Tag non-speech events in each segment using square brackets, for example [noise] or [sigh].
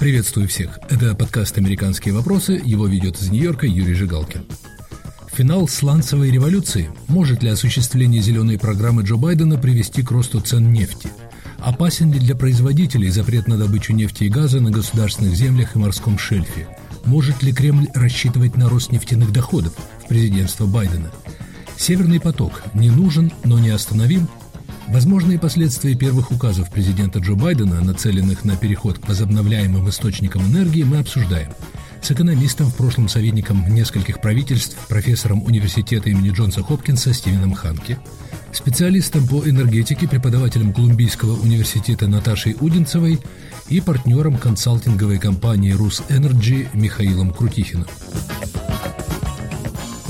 Приветствую всех. Это подкаст «Американские вопросы». Его ведет из Нью-Йорка Юрий Жигалкин. Финал сланцевой революции. Может ли осуществление зеленой программы Джо Байдена привести к росту цен нефти? Опасен ли для производителей запрет на добычу нефти и газа на государственных землях и морском шельфе? Может ли Кремль рассчитывать на рост нефтяных доходов в президентство Байдена? Северный поток не нужен, но не остановим – Возможные последствия первых указов президента Джо Байдена, нацеленных на переход к возобновляемым источникам энергии, мы обсуждаем. С экономистом, в прошлом советником нескольких правительств, профессором университета имени Джонса Хопкинса Стивеном Ханке, специалистом по энергетике, преподавателем Колумбийского университета Наташей Удинцевой и партнером консалтинговой компании «RusEnergy» Михаилом Крутихиным.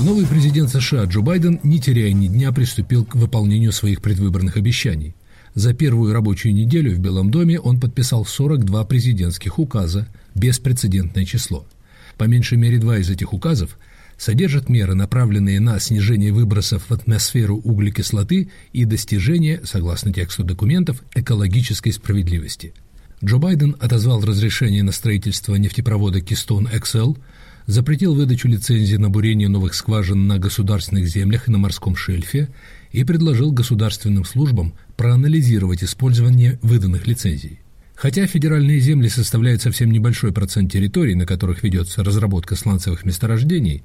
Новый президент США Джо Байден, не теряя ни дня, приступил к выполнению своих предвыборных обещаний. За первую рабочую неделю в Белом доме он подписал 42 президентских указа, беспрецедентное число. По меньшей мере два из этих указов содержат меры, направленные на снижение выбросов в атмосферу углекислоты и достижение, согласно тексту документов, экологической справедливости. Джо Байден отозвал разрешение на строительство нефтепровода Keystone XL – запретил выдачу лицензий на бурение новых скважин на государственных землях и на морском шельфе и предложил государственным службам проанализировать использование выданных лицензий. Хотя федеральные земли составляют совсем небольшой процент территорий, на которых ведется разработка сланцевых месторождений,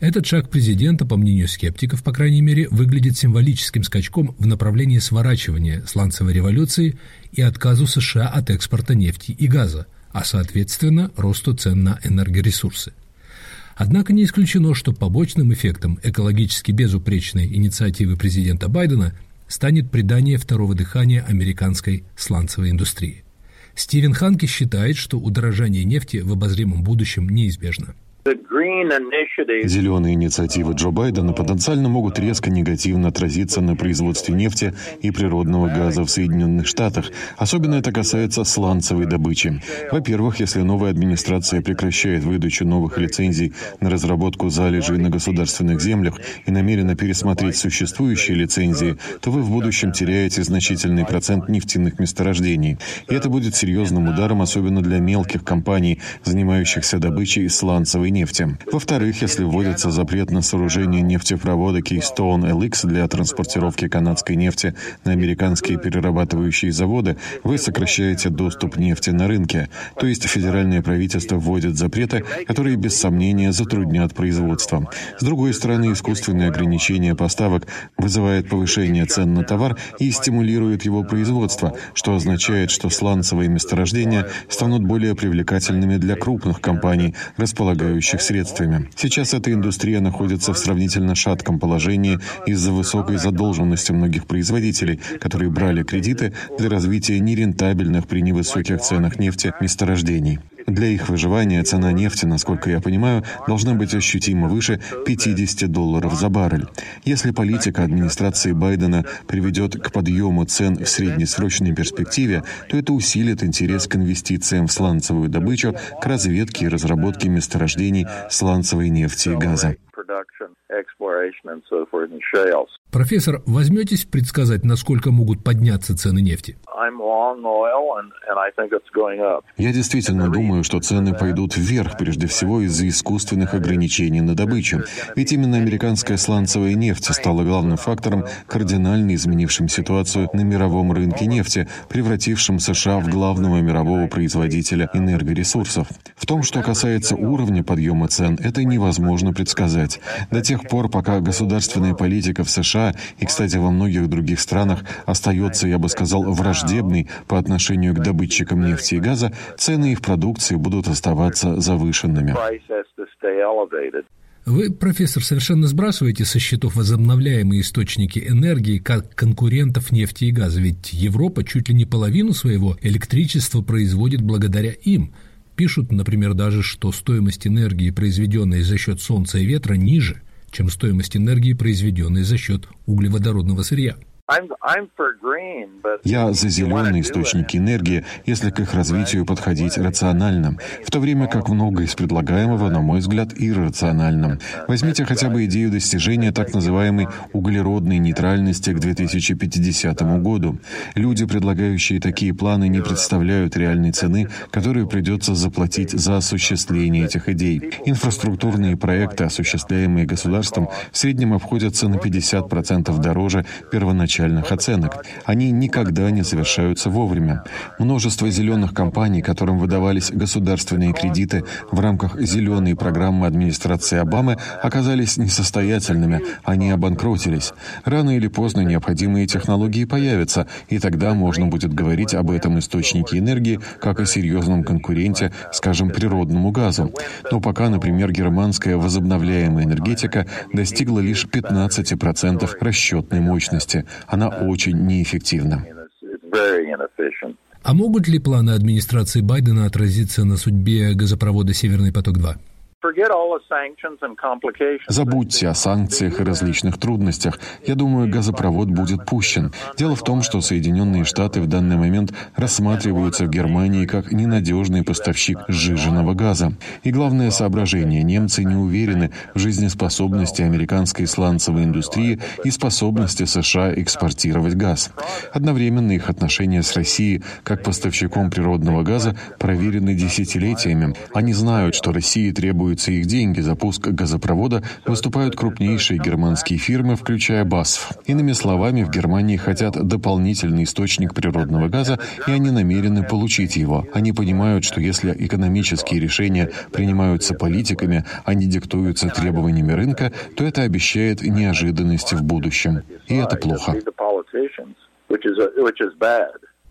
этот шаг президента, по мнению скептиков, по крайней мере, выглядит символическим скачком в направлении сворачивания сланцевой революции и отказу США от экспорта нефти и газа, а соответственно росту цен на энергоресурсы. Однако не исключено, что побочным эффектом экологически безупречной инициативы президента Байдена станет придание второго дыхания американской сланцевой индустрии. Стивен Ханки считает, что удорожание нефти в обозримом будущем неизбежно. Зеленые инициативы Джо Байдена потенциально могут резко негативно отразиться на производстве нефти и природного газа в Соединенных Штатах. Особенно это касается сланцевой добычи. Во-первых, если новая администрация прекращает выдачу новых лицензий на разработку залежей на государственных землях и намерена пересмотреть существующие лицензии, то вы в будущем теряете значительный процент нефтяных месторождений. И это будет серьезным ударом, особенно для мелких компаний, занимающихся добычей сланцевой нефти. Во-вторых, если вводится запрет на сооружение нефтепровода Keystone LX для транспортировки канадской нефти на американские перерабатывающие заводы, вы сокращаете доступ нефти на рынке. То есть федеральное правительство вводит запреты, которые без сомнения затруднят производство. С другой стороны, искусственное ограничение поставок вызывает повышение цен на товар и стимулирует его производство, что означает, что сланцевые месторождения станут более привлекательными для крупных компаний, располагающих соответствующих средствами. Сейчас эта индустрия находится в сравнительно шатком положении из-за высокой задолженности многих производителей, которые брали кредиты для развития нерентабельных при невысоких ценах нефти месторождений. Для их выживания цена нефти, насколько я понимаю, должна быть ощутимо выше 50 долларов за баррель. Если политика администрации Байдена приведет к подъему цен в среднесрочной перспективе, то это усилит интерес к инвестициям в сланцевую добычу, к разведке и разработке месторождений сланцевой нефти и газа. Профессор, возьметесь предсказать, насколько могут подняться цены нефти? Я действительно думаю, что цены пойдут вверх, прежде всего из-за искусственных ограничений на добычу. Ведь именно американская сланцевая нефть стала главным фактором, кардинально изменившим ситуацию на мировом рынке нефти, превратившим США в главного мирового производителя энергоресурсов. В том, что касается уровня подъема цен, это невозможно предсказать. До тех пор, пока государственная политика в США и, кстати, во многих других странах остается, я бы сказал, враждебной, по отношению к добытчикам нефти и газа, цены их продукции будут оставаться завышенными. Вы, профессор, совершенно сбрасываете со счетов возобновляемые источники энергии как конкурентов нефти и газа, ведь Европа чуть ли не половину своего электричества производит благодаря им. Пишут, например, даже, что стоимость энергии, произведенной за счет солнца и ветра, ниже, чем стоимость энергии, произведенной за счет углеводородного сырья. Я за зеленые источники энергии, если к их развитию подходить рационально, в то время как много из предлагаемого, на мой взгляд, иррационально. Возьмите хотя бы идею достижения так называемой углеродной нейтральности к 2050 году. Люди, предлагающие такие планы, не представляют реальной цены, которую придется заплатить за осуществление этих идей. Инфраструктурные проекты, осуществляемые государством, в среднем обходятся на 50% дороже первоначальных первоначальных оценок. Они никогда не завершаются вовремя. Множество зеленых компаний, которым выдавались государственные кредиты в рамках зеленой программы администрации Обамы, оказались несостоятельными, они обанкротились. Рано или поздно необходимые технологии появятся, и тогда можно будет говорить об этом источнике энергии как о серьезном конкуренте, скажем, природному газу. Но пока, например, германская возобновляемая энергетика достигла лишь 15% расчетной мощности. Она очень неэффективна. А могут ли планы администрации Байдена отразиться на судьбе газопровода «Северный поток-2»? Забудьте о санкциях и различных трудностях. Я думаю, газопровод будет пущен. Дело в том, что Соединенные Штаты в данный момент рассматриваются в Германии как ненадежный поставщик сжиженного газа. И главное соображение – немцы не уверены в жизнеспособности американской сланцевой индустрии и способности США экспортировать газ. Одновременно их отношения с Россией как поставщиком природного газа проверены десятилетиями. Они знают, что России требует требуются их деньги за пуск газопровода, выступают крупнейшие германские фирмы, включая БАСФ. Иными словами, в Германии хотят дополнительный источник природного газа, и они намерены получить его. Они понимают, что если экономические решения принимаются политиками, а не диктуются требованиями рынка, то это обещает неожиданности в будущем. И это плохо.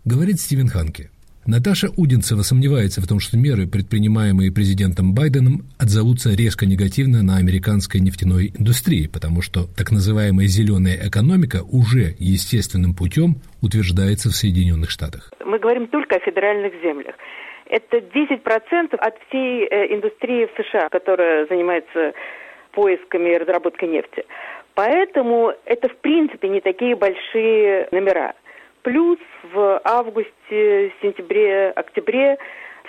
Говорит Стивен Ханке. Наташа Удинцева сомневается в том, что меры, предпринимаемые президентом Байденом, отзовутся резко негативно на американской нефтяной индустрии, потому что так называемая зеленая экономика уже естественным путем утверждается в Соединенных Штатах. Мы говорим только о федеральных землях. Это 10% от всей э, индустрии в США, которая занимается поисками и разработкой нефти. Поэтому это, в принципе, не такие большие номера. Плюс в августе, сентябре, октябре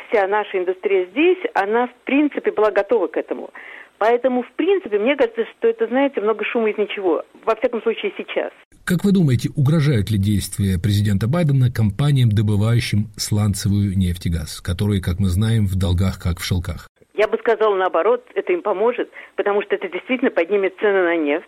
вся наша индустрия здесь, она в принципе была готова к этому. Поэтому, в принципе, мне кажется, что это, знаете, много шума из ничего. Во всяком случае, сейчас. Как вы думаете, угрожают ли действия президента Байдена компаниям, добывающим сланцевую нефть и газ, которые, как мы знаем, в долгах, как в шелках? Я бы сказала наоборот, это им поможет, потому что это действительно поднимет цены на нефть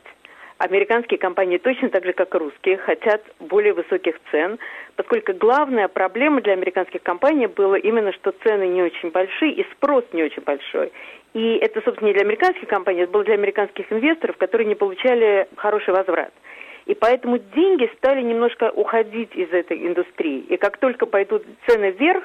Американские компании точно так же, как и русские, хотят более высоких цен, поскольку главная проблема для американских компаний была именно, что цены не очень большие и спрос не очень большой. И это, собственно, не для американских компаний, это было для американских инвесторов, которые не получали хороший возврат. И поэтому деньги стали немножко уходить из этой индустрии. И как только пойдут цены вверх,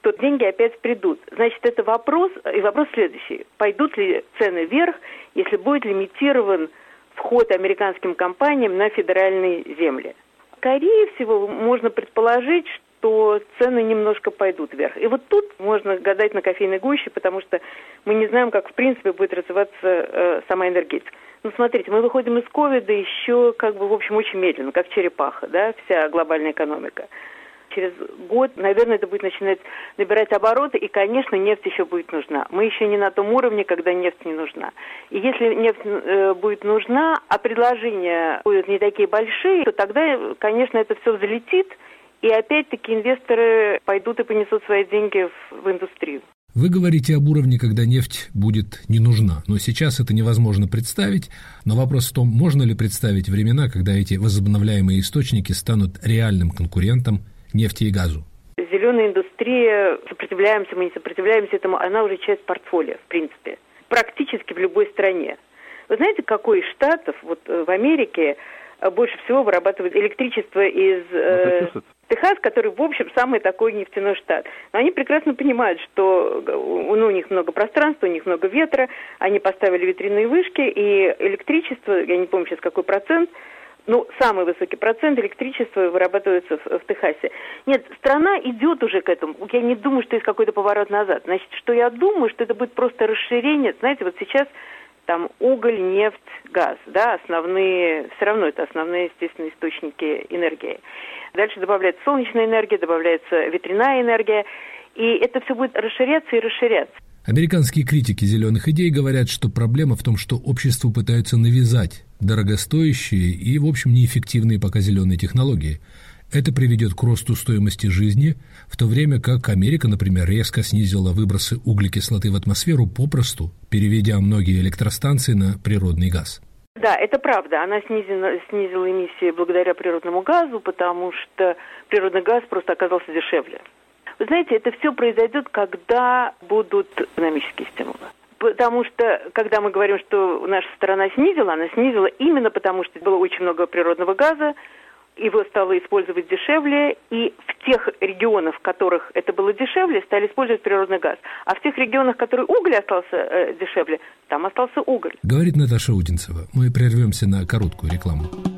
то деньги опять придут. Значит, это вопрос, и вопрос следующий. Пойдут ли цены вверх, если будет лимитирован вход американским компаниям на федеральные земли. Скорее всего, можно предположить, что цены немножко пойдут вверх. И вот тут можно гадать на кофейной гуще, потому что мы не знаем, как в принципе будет развиваться э, сама энергетика. Ну, смотрите, мы выходим из ковида еще, как бы, в общем, очень медленно, как черепаха, да, вся глобальная экономика через год, наверное, это будет начинать набирать обороты, и, конечно, нефть еще будет нужна. Мы еще не на том уровне, когда нефть не нужна. И если нефть э, будет нужна, а предложения будут не такие большие, то тогда, конечно, это все взлетит, и опять-таки инвесторы пойдут и понесут свои деньги в, в индустрию. Вы говорите об уровне, когда нефть будет не нужна, но сейчас это невозможно представить. Но вопрос в том, можно ли представить времена, когда эти возобновляемые источники станут реальным конкурентом нефти и газу? Зеленая индустрия, сопротивляемся мы, не сопротивляемся этому, она уже часть портфолио, в принципе, практически в любой стране. Вы знаете, какой из штатов вот э, в Америке э, больше всего вырабатывает электричество из э, Техас, который, в общем, самый такой нефтяной штат. Но они прекрасно понимают, что э, ну, у них много пространства, у них много ветра, они поставили ветряные вышки, и электричество, я не помню сейчас какой процент, ну, самый высокий процент электричества вырабатывается в, в Техасе. Нет, страна идет уже к этому. Я не думаю, что есть какой-то поворот назад. Значит, что я думаю, что это будет просто расширение. Знаете, вот сейчас там уголь, нефть, газ, да, основные, все равно это основные, естественно, источники энергии. Дальше добавляется солнечная энергия, добавляется ветряная энергия, и это все будет расширяться и расширяться. Американские критики зеленых идей говорят, что проблема в том, что обществу пытаются навязать дорогостоящие и, в общем, неэффективные пока зеленые технологии. Это приведет к росту стоимости жизни, в то время как Америка, например, резко снизила выбросы углекислоты в атмосферу попросту, переведя многие электростанции на природный газ. Да, это правда. Она снизила, снизила эмиссии благодаря природному газу, потому что природный газ просто оказался дешевле. Вы знаете, это все произойдет, когда будут экономические стимулы. Потому что, когда мы говорим, что наша страна снизила, она снизила именно потому, что было очень много природного газа, его стало использовать дешевле, и в тех регионах, в которых это было дешевле, стали использовать природный газ. А в тех регионах, в которых уголь остался э, дешевле, там остался уголь. Говорит Наташа Удинцева. Мы прервемся на короткую рекламу.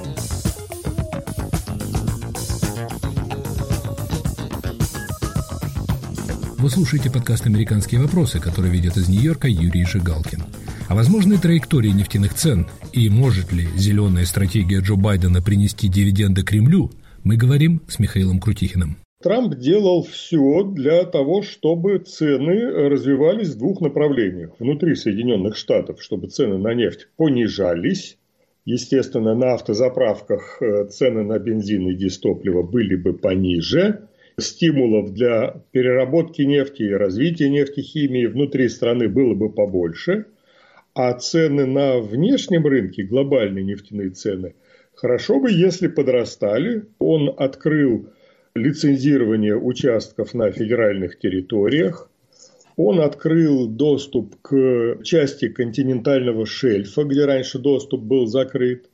Вы слушаете подкаст «Американские вопросы», который ведет из Нью-Йорка Юрий Жигалкин. О возможной траектории нефтяных цен и может ли зеленая стратегия Джо Байдена принести дивиденды Кремлю, мы говорим с Михаилом Крутихиным. Трамп делал все для того, чтобы цены развивались в двух направлениях. Внутри Соединенных Штатов, чтобы цены на нефть понижались. Естественно, на автозаправках э, цены на бензин и дистопливо были бы пониже стимулов для переработки нефти и развития нефтехимии внутри страны было бы побольше, а цены на внешнем рынке, глобальные нефтяные цены, хорошо бы, если подрастали. Он открыл лицензирование участков на федеральных территориях, он открыл доступ к части континентального шельфа, где раньше доступ был закрыт.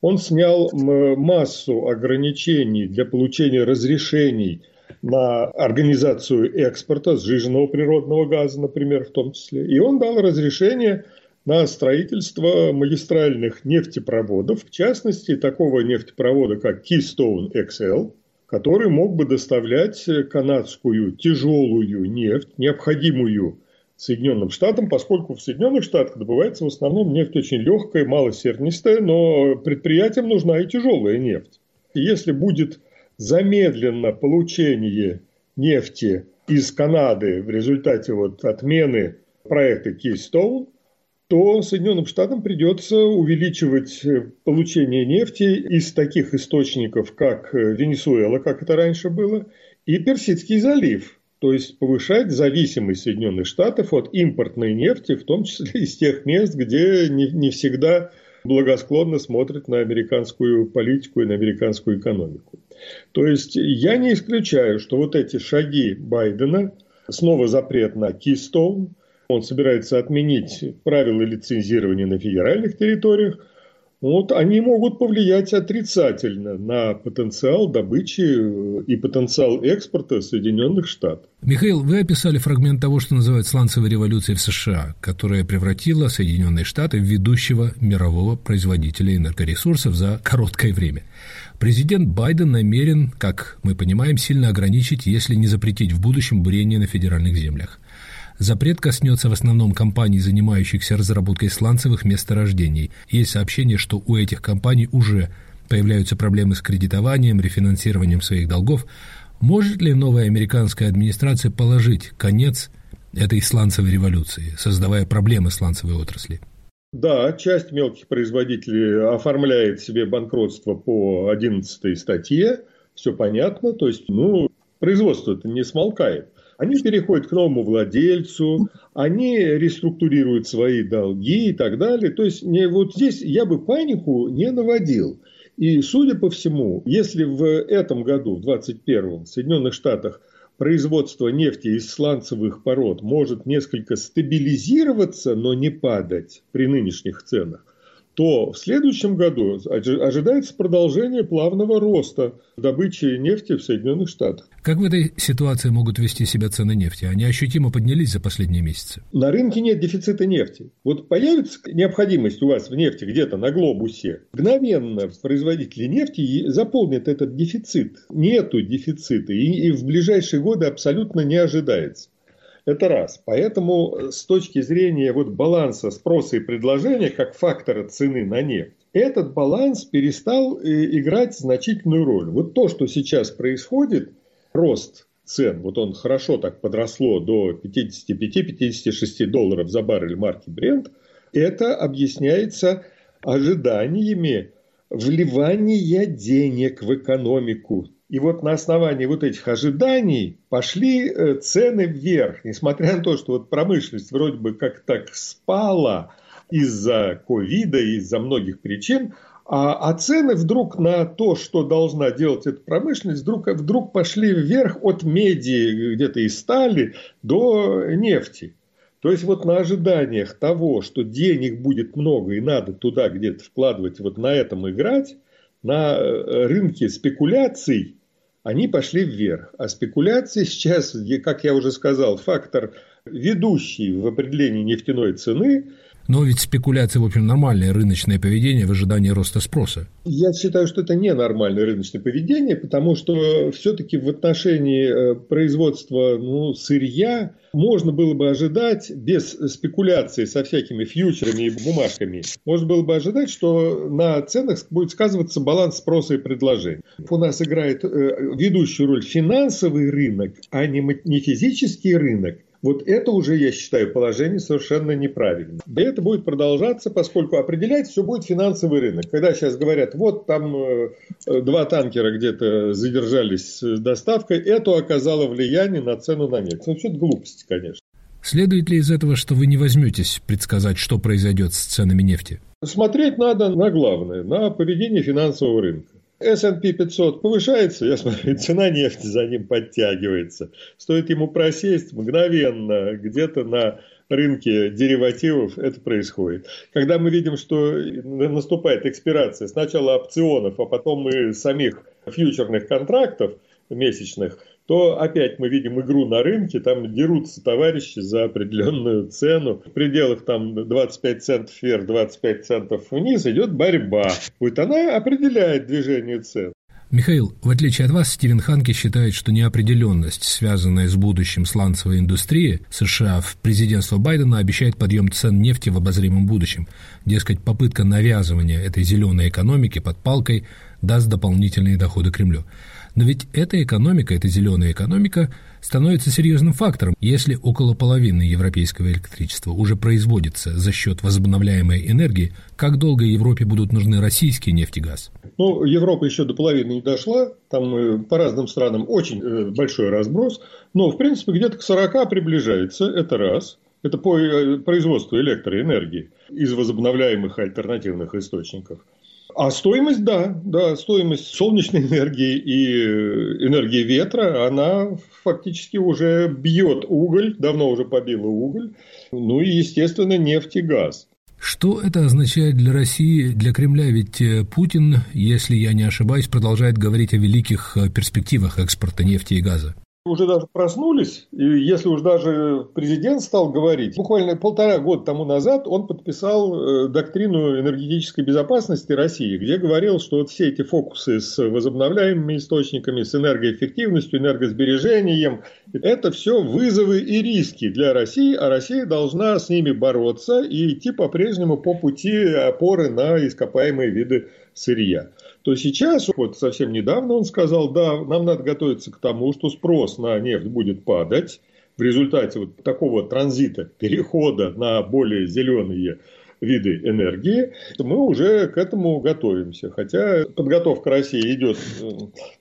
Он снял массу ограничений для получения разрешений на организацию экспорта сжиженного природного газа, например, в том числе. И он дал разрешение на строительство магистральных нефтепроводов, в частности, такого нефтепровода, как Keystone XL, который мог бы доставлять канадскую тяжелую нефть, необходимую Соединенным Штатам, поскольку в Соединенных Штатах добывается в основном нефть очень легкая, малосернистая, но предприятиям нужна и тяжелая нефть. И если будет замедлено получение нефти из Канады в результате вот отмены проекта Keystone, то Соединенным Штатам придется увеличивать получение нефти из таких источников, как Венесуэла, как это раньше было, и Персидский залив, то есть повышать зависимость Соединенных Штатов от импортной нефти, в том числе из тех мест, где не, не всегда благосклонно смотрят на американскую политику и на американскую экономику. То есть я не исключаю, что вот эти шаги Байдена, снова запрет на Keystone, он собирается отменить правила лицензирования на федеральных территориях, вот они могут повлиять отрицательно на потенциал добычи и потенциал экспорта Соединенных Штатов. Михаил, вы описали фрагмент того, что называют сланцевой революцией в США, которая превратила Соединенные Штаты в ведущего мирового производителя энергоресурсов за короткое время. Президент Байден намерен, как мы понимаем, сильно ограничить, если не запретить в будущем бурение на федеральных землях. Запрет коснется в основном компаний, занимающихся разработкой сланцевых месторождений. Есть сообщение, что у этих компаний уже появляются проблемы с кредитованием, рефинансированием своих долгов. Может ли новая американская администрация положить конец этой сланцевой революции, создавая проблемы сланцевой отрасли? Да, часть мелких производителей оформляет себе банкротство по 11 статье, все понятно, то есть, ну, производство это не смолкает. Они переходят к новому владельцу, они реструктурируют свои долги и так далее. То есть, не, вот здесь я бы панику не наводил. И, судя по всему, если в этом году, в 2021, в Соединенных Штатах производство нефти из сланцевых пород может несколько стабилизироваться, но не падать при нынешних ценах, то в следующем году ожидается продолжение плавного роста добычи нефти в Соединенных Штатах. Как в этой ситуации могут вести себя цены нефти? Они ощутимо поднялись за последние месяцы. На рынке нет дефицита нефти. Вот появится необходимость у вас в нефти где-то на глобусе, мгновенно производители нефти заполнят этот дефицит. Нету дефицита и, и в ближайшие годы абсолютно не ожидается. Это раз. Поэтому э, с точки зрения вот баланса спроса и предложения как фактора цены на нефть, этот баланс перестал э, играть значительную роль. Вот то, что сейчас происходит, рост цен, вот он хорошо так подросло до 55-56 долларов за баррель марки Brent, это объясняется ожиданиями вливания денег в экономику. И вот на основании вот этих ожиданий пошли э, цены вверх, несмотря на то, что вот промышленность вроде бы как так спала из-за ковида, из-за многих причин, а, а цены вдруг на то, что должна делать эта промышленность, вдруг, вдруг пошли вверх от меди где-то и стали до нефти. То есть вот на ожиданиях того, что денег будет много и надо туда где-то вкладывать, вот на этом играть, на э, рынке спекуляций они пошли вверх. А спекуляции сейчас, как я уже сказал, фактор ведущий в определении нефтяной цены – но ведь спекуляция, в общем, нормальное рыночное поведение в ожидании роста спроса. Я считаю, что это не нормальное рыночное поведение, потому что все-таки в отношении э, производства ну, сырья можно было бы ожидать без спекуляции со всякими фьючерами и бумажками, можно было бы ожидать, что на ценах будет сказываться баланс спроса и предложения. У нас играет э, ведущую роль финансовый рынок, а не физический рынок. Вот это уже, я считаю, положение совершенно неправильное. И это будет продолжаться, поскольку определять все будет финансовый рынок. Когда сейчас говорят, вот там э, два танкера где-то задержались с доставкой, это оказало влияние на цену на нефть. Ну, все это глупости, конечно. Следует ли из этого, что вы не возьметесь предсказать, что произойдет с ценами нефти? Смотреть надо на главное, на поведение финансового рынка. S&P 500 повышается, я смотрю, [laughs] цена нефти за ним подтягивается. Стоит ему просесть, мгновенно где-то на рынке деривативов это происходит. Когда мы видим, что наступает экспирация сначала опционов, а потом и самих фьючерных контрактов месячных, то опять мы видим игру на рынке, там дерутся товарищи за определенную цену. В пределах там 25 центов вверх, 25 центов вниз идет борьба. Вот она определяет движение цен. Михаил, в отличие от вас, Стивен Ханки считает, что неопределенность, связанная с будущим сланцевой индустрии США в президентство Байдена обещает подъем цен нефти в обозримом будущем. Дескать, попытка навязывания этой зеленой экономики под палкой даст дополнительные доходы Кремлю. Но ведь эта экономика, эта зеленая экономика становится серьезным фактором, если около половины европейского электричества уже производится за счет возобновляемой энергии, как долго Европе будут нужны российский нефть и газ? Ну, Европа еще до половины не дошла, там э, по разным странам очень э, большой разброс, но, в принципе, где-то к 40 приближается, это раз. Это по э, производству электроэнергии из возобновляемых альтернативных источников. А стоимость, да, да, стоимость солнечной [laughs] энергии и э, энергии ветра, она фактически уже бьет уголь, давно уже побила уголь, ну и, естественно, нефть и газ. Что это означает для России, для Кремля? Ведь э, Путин, если я не ошибаюсь, продолжает говорить о великих э, перспективах экспорта нефти и газа уже даже проснулись, и если уж даже президент стал говорить, буквально полтора года тому назад он подписал э, доктрину энергетической безопасности России, где говорил, что вот все эти фокусы с возобновляемыми источниками, с энергоэффективностью, энергосбережением, это все вызовы и риски для России, а Россия должна с ними бороться и идти по-прежнему по пути опоры на ископаемые виды сырья то сейчас, вот совсем недавно он сказал, да, нам надо готовиться к тому, что спрос на нефть будет падать в результате вот такого транзита, перехода на более зеленые виды энергии, мы уже к этому готовимся. Хотя подготовка России идет э,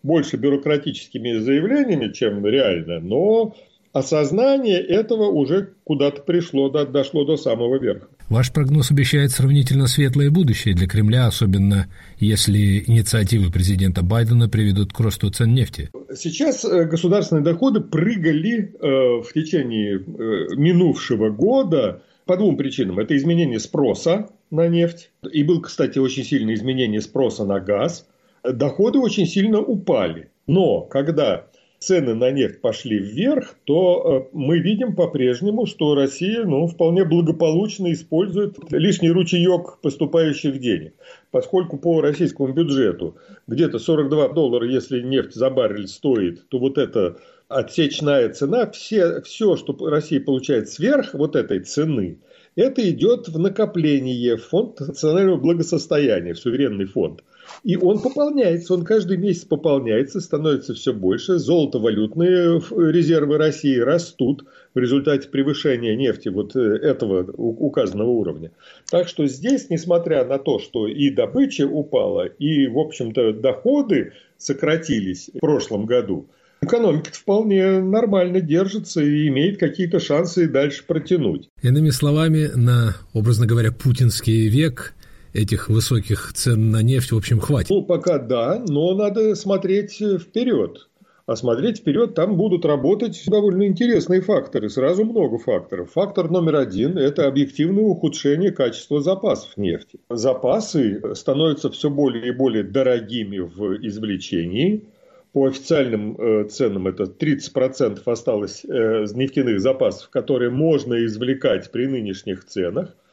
больше бюрократическими заявлениями, чем реально, но осознание этого уже куда-то пришло, дошло до самого верха. Ваш прогноз обещает сравнительно светлое будущее для Кремля, особенно если инициативы президента Байдена приведут к росту цен нефти. Сейчас э, государственные доходы прыгали э, в течение э, минувшего года по двум причинам. Это изменение спроса, на нефть, и был, кстати, очень сильное изменение спроса на газ, доходы очень сильно упали. Но когда цены на нефть пошли вверх, то э, мы видим по-прежнему, что Россия ну, вполне благополучно использует лишний ручеек поступающих денег. Поскольку по российскому бюджету где-то 42 доллара, если нефть за баррель стоит, то вот эта отсечная цена, все, все, что Россия получает сверх вот этой цены, это идет в накопление в фонд национального благосостояния, в суверенный фонд. И он пополняется, он каждый месяц пополняется, становится все больше. Золотовалютные резервы России растут в результате превышения нефти вот э, этого указанного уровня. Так что здесь, несмотря на то, что и добыча упала, и, в общем-то, доходы сократились в прошлом году, экономика вполне нормально держится и имеет какие-то шансы дальше протянуть. Иными словами, на, образно говоря, путинский век этих высоких цен на нефть, в общем, хватит? Ну, пока да, но надо смотреть вперед. А смотреть вперед там будут работать довольно интересные факторы, сразу много факторов. Фактор номер один – это объективное ухудшение качества запасов нефти. Запасы становятся все более и более дорогими в извлечении. По официальным э, ценам это 30% осталось э, нефтяных запасов, которые можно извлекать при нынешних ценах –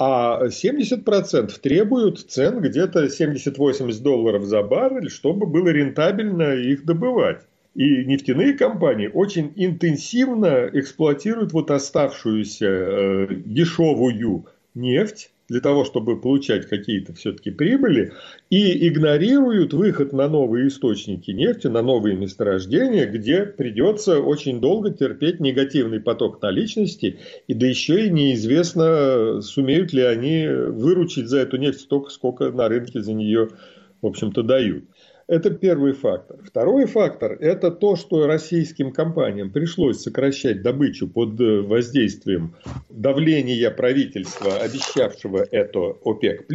а 70% требуют цен где-то 70-80 долларов за баррель, чтобы было рентабельно их добывать. И нефтяные компании очень интенсивно эксплуатируют вот оставшуюся э, дешевую нефть для того, чтобы получать какие-то все-таки прибыли, и игнорируют выход на новые источники нефти, на новые месторождения, где придется очень долго терпеть негативный поток наличности, и да еще и неизвестно, сумеют ли они выручить за эту нефть столько, сколько на рынке за нее, в общем-то, дают. Это первый фактор. Второй фактор – это то, что российским компаниям пришлось сокращать добычу под э, воздействием давления правительства, обещавшего это ОПЕК+,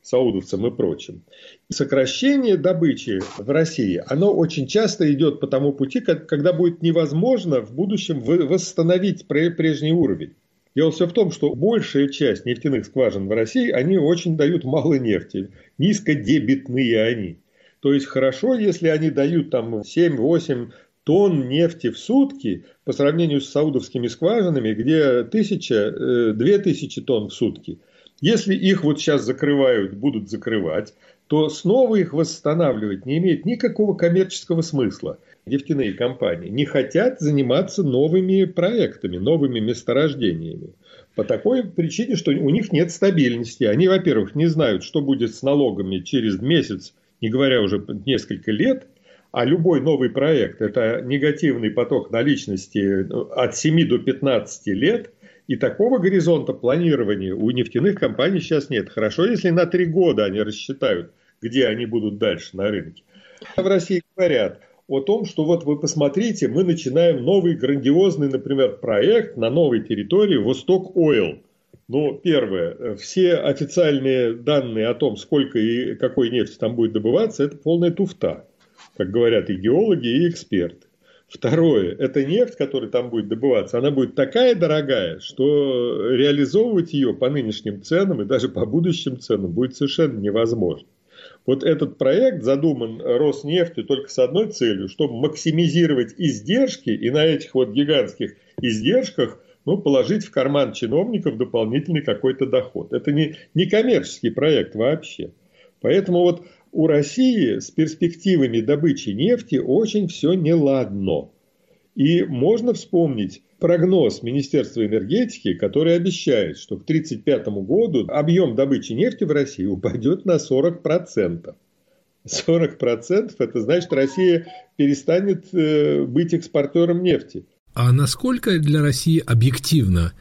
саудовцам и прочим. Сокращение добычи в России, оно очень часто идет по тому пути, когда будет невозможно в будущем восстановить прежний уровень. Дело все в том, что большая часть нефтяных скважин в России, они очень дают мало нефти, низкодебитные они. То есть хорошо, если они дают там 7-8 тонн нефти в сутки по сравнению с саудовскими скважинами, где тысяча, две тысячи тонн в сутки. Если их вот сейчас закрывают, будут закрывать, то снова их восстанавливать не имеет никакого коммерческого смысла. Нефтяные компании не хотят заниматься новыми проектами, новыми месторождениями. По такой причине, что у них нет стабильности. Они, во-первых, не знают, что будет с налогами через месяц не говоря уже несколько лет, а любой новый проект – это негативный поток наличности ну, от 7 до 15 лет, и такого горизонта планирования у нефтяных компаний сейчас нет. Хорошо, если на три года они рассчитают, где они будут дальше на рынке. В России говорят о том, что вот вы посмотрите, мы начинаем новый грандиозный, например, проект на новой территории Восток Ойл – ну, первое, все официальные данные о том, сколько и какой нефти там будет добываться, это полная туфта, как говорят и геологи, и эксперты. Второе, эта нефть, которая там будет добываться, она будет такая дорогая, что реализовывать ее по нынешним ценам и даже по будущим ценам будет совершенно невозможно. Вот этот проект задуман Роснефтью только с одной целью, чтобы максимизировать издержки и на этих вот гигантских издержках ну, положить в карман чиновников дополнительный какой-то доход. Это не, не коммерческий проект вообще. Поэтому вот у России с перспективами добычи нефти очень все неладно. И можно вспомнить прогноз Министерства энергетики, который обещает, что к 1935 году объем добычи нефти в России упадет на 40%. 40% это значит, Россия перестанет э, быть экспортером нефти. А насколько для России объективно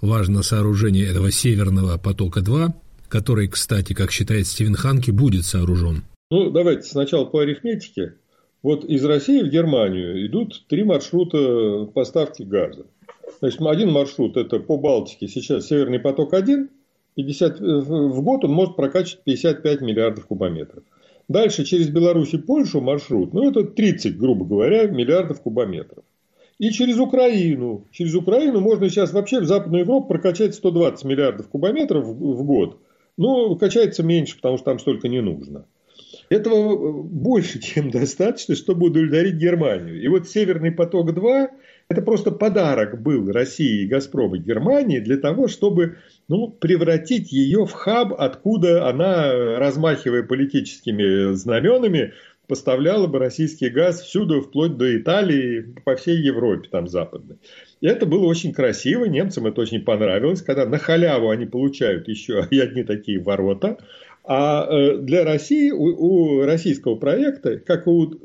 важно сооружение этого Северного потока-2, который, кстати, как считает Стивен Ханки, будет сооружен? Ну, давайте сначала по арифметике. Вот из России в Германию идут три маршрута поставки газа. Значит, один маршрут – это по Балтике, сейчас Северный поток-1, 50, в год он может прокачивать 55 миллиардов кубометров. Дальше через Беларусь и Польшу маршрут, ну это 30, грубо говоря, миллиардов кубометров и через Украину. Через Украину можно сейчас вообще в Западную Европу прокачать 120 миллиардов кубометров в год. Ну, качается меньше, потому что там столько не нужно. Этого э, больше, [laughs] чем достаточно, чтобы удовлетворить Германию. И вот «Северный поток-2» – это просто подарок был России и «Газпрома» Германии для того, чтобы ну, превратить ее в хаб, откуда она, размахивая политическими знаменами, поставляла бы российский газ всюду, вплоть до Италии, по всей Европе, там западной. И это было очень красиво, немцам это очень понравилось, когда на халяву они получают еще [laughs] и одни такие ворота, а э, для России, у, у российского проекта, как у э,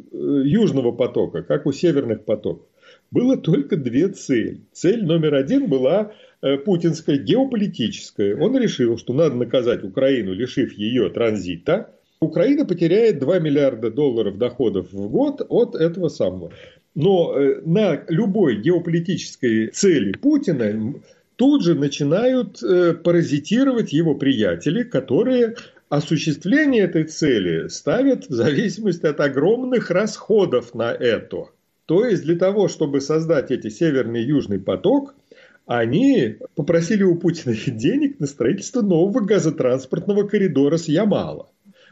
Южного потока, как у Северных потоков, было только две цели. Цель номер один была э, путинская, геополитическая. Он решил, что надо наказать Украину, лишив ее транзита. Украина потеряет 2 миллиарда долларов доходов в год от этого самого. Но на любой геополитической цели Путина тут же начинают паразитировать его приятели, которые осуществление этой цели ставят в зависимости от огромных расходов на это. То есть для того, чтобы создать эти северный и южный поток, они попросили у Путина [laughs] денег на строительство нового газотранспортного коридора с Ямала.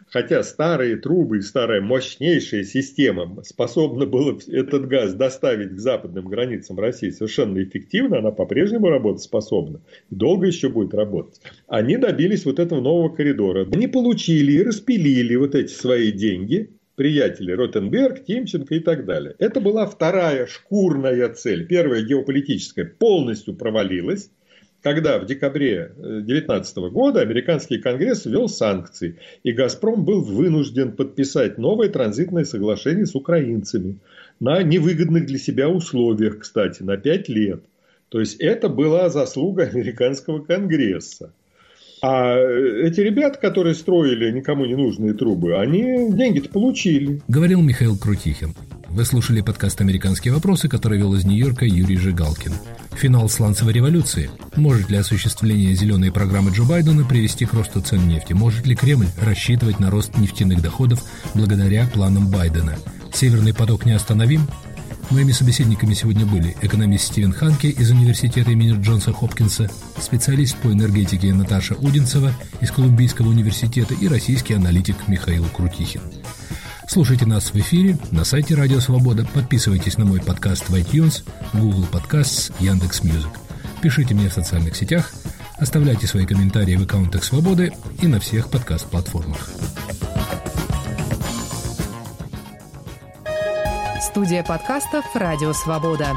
Хотя старые трубы и старая мощнейшая система способна была этот газ доставить к западным границам России совершенно эффективно, она по-прежнему работоспособна и долго еще будет работать. Они добились вот этого нового коридора. Они получили и распилили вот эти свои деньги, приятели Ротенберг, Тимченко и так далее. Это была вторая шкурная цель. Первая геополитическая полностью провалилась когда в декабре 2019 э, года американский конгресс ввел санкции, и «Газпром» был вынужден подписать новое транзитное соглашение с украинцами на невыгодных для себя условиях, кстати, на 5 лет. То есть это была заслуга [laughs] американского конгресса. А эти ребята, которые строили никому не нужные трубы, они деньги-то получили. Говорил Михаил Крутихин. Вы слушали подкаст «Американские вопросы», который вел из Нью-Йорка Юрий Жигалкин. Финал сланцевой революции. Может ли осуществление зеленой программы Джо Байдена привести к росту цен нефти? Может ли Кремль рассчитывать на рост нефтяных доходов благодаря планам Байдена? Северный поток неостановим? Моими собеседниками сегодня были экономист Стивен Ханке из университета имени Джонса Хопкинса, специалист по энергетике Наташа Удинцева из Колумбийского университета и российский аналитик Михаил Крутихин. Слушайте нас в эфире на сайте Радио Свобода, подписывайтесь на мой подкаст в iTunes, Google Podcasts, Яндекс.Music. Пишите мне в социальных сетях, оставляйте свои комментарии в аккаунтах Свободы и на всех подкаст-платформах. Студия подкастов «Радио Свобода».